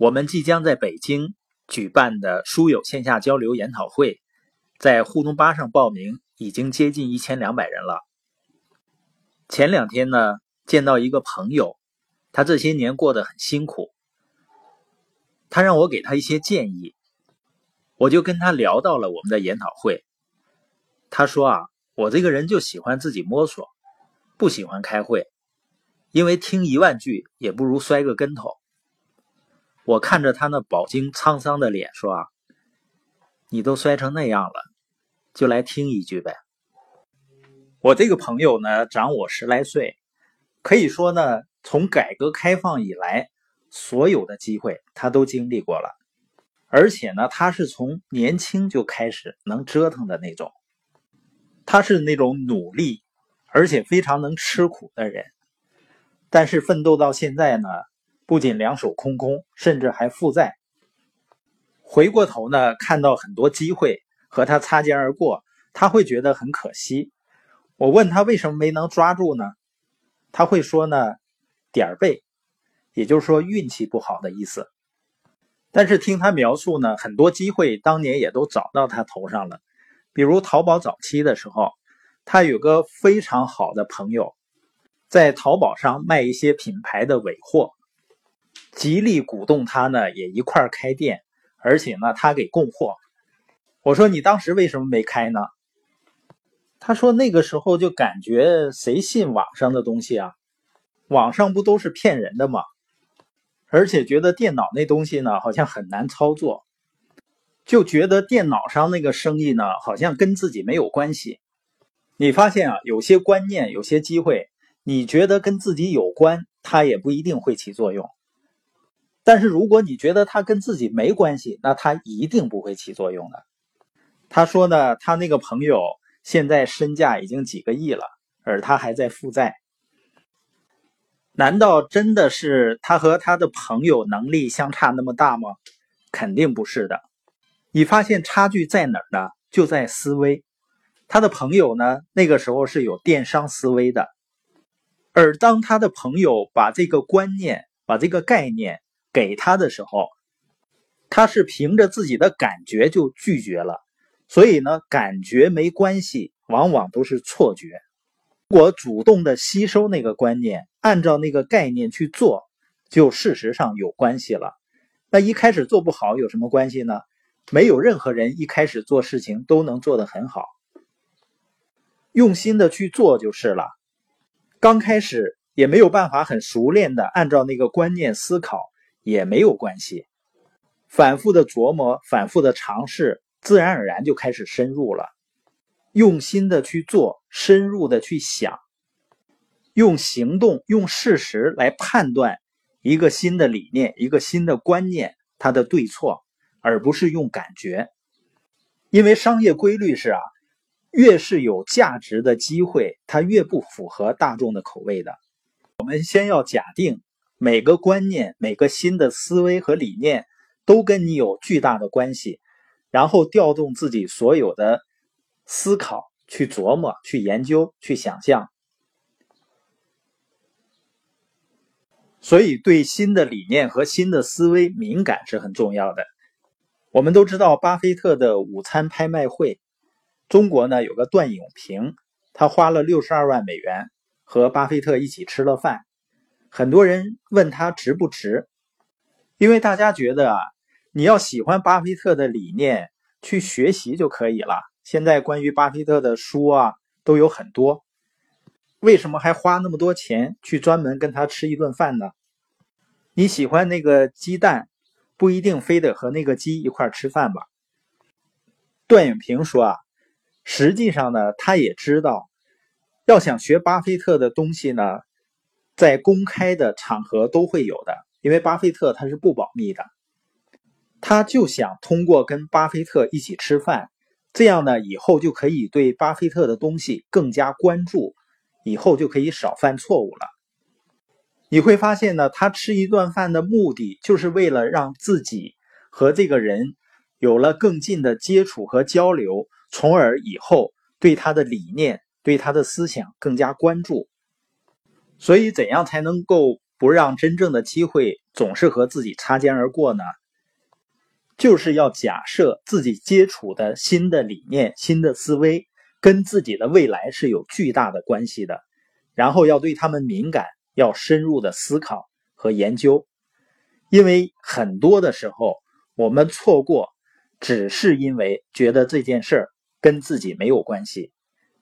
我们即将在北京举办的书友线下交流研讨会，在互动吧上报名已经接近一千两百人了。前两天呢，见到一个朋友，他这些年过得很辛苦，他让我给他一些建议，我就跟他聊到了我们的研讨会。他说啊，我这个人就喜欢自己摸索，不喜欢开会。因为听一万句也不如摔个跟头。我看着他那饱经沧桑的脸说：“啊，你都摔成那样了，就来听一句呗。”我这个朋友呢，长我十来岁，可以说呢，从改革开放以来，所有的机会他都经历过了，而且呢，他是从年轻就开始能折腾的那种，他是那种努力而且非常能吃苦的人。但是奋斗到现在呢，不仅两手空空，甚至还负债。回过头呢，看到很多机会和他擦肩而过，他会觉得很可惜。我问他为什么没能抓住呢？他会说呢，点儿背，也就是说运气不好的意思。但是听他描述呢，很多机会当年也都找到他头上了。比如淘宝早期的时候，他有个非常好的朋友。在淘宝上卖一些品牌的尾货，极力鼓动他呢，也一块开店，而且呢，他给供货。我说你当时为什么没开呢？他说那个时候就感觉谁信网上的东西啊？网上不都是骗人的吗？而且觉得电脑那东西呢，好像很难操作，就觉得电脑上那个生意呢，好像跟自己没有关系。你发现啊，有些观念，有些机会。你觉得跟自己有关，它也不一定会起作用。但是如果你觉得它跟自己没关系，那它一定不会起作用的。他说呢，他那个朋友现在身价已经几个亿了，而他还在负债。难道真的是他和他的朋友能力相差那么大吗？肯定不是的。你发现差距在哪儿呢？就在思维。他的朋友呢，那个时候是有电商思维的。而当他的朋友把这个观念、把这个概念给他的时候，他是凭着自己的感觉就拒绝了。所以呢，感觉没关系，往往都是错觉。我主动的吸收那个观念，按照那个概念去做，就事实上有关系了。那一开始做不好有什么关系呢？没有任何人一开始做事情都能做得很好，用心的去做就是了。刚开始也没有办法很熟练的按照那个观念思考，也没有关系。反复的琢磨，反复的尝试，自然而然就开始深入了。用心的去做，深入的去想，用行动、用事实来判断一个新的理念、一个新的观念它的对错，而不是用感觉。因为商业规律是啊。越是有价值的机会，它越不符合大众的口味的。我们先要假定每个观念、每个新的思维和理念都跟你有巨大的关系，然后调动自己所有的思考去琢磨、去研究、去想象。所以，对新的理念和新的思维敏感是很重要的。我们都知道巴菲特的午餐拍卖会。中国呢有个段永平，他花了六十二万美元和巴菲特一起吃了饭。很多人问他值不值，因为大家觉得啊，你要喜欢巴菲特的理念，去学习就可以了。现在关于巴菲特的书啊都有很多，为什么还花那么多钱去专门跟他吃一顿饭呢？你喜欢那个鸡蛋，不一定非得和那个鸡一块吃饭吧？段永平说啊。实际上呢，他也知道，要想学巴菲特的东西呢，在公开的场合都会有的，因为巴菲特他是不保密的。他就想通过跟巴菲特一起吃饭，这样呢，以后就可以对巴菲特的东西更加关注，以后就可以少犯错误了。你会发现呢，他吃一顿饭的目的，就是为了让自己和这个人有了更近的接触和交流。从而以后对他的理念、对他的思想更加关注。所以，怎样才能够不让真正的机会总是和自己擦肩而过呢？就是要假设自己接触的新的理念、新的思维跟自己的未来是有巨大的关系的，然后要对他们敏感，要深入的思考和研究。因为很多的时候，我们错过，只是因为觉得这件事儿跟自己没有关系。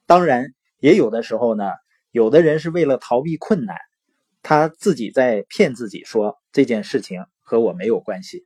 当然，也有的时候呢，有的人是为了逃避困难，他自己在骗自己说这件事情和我没有关系。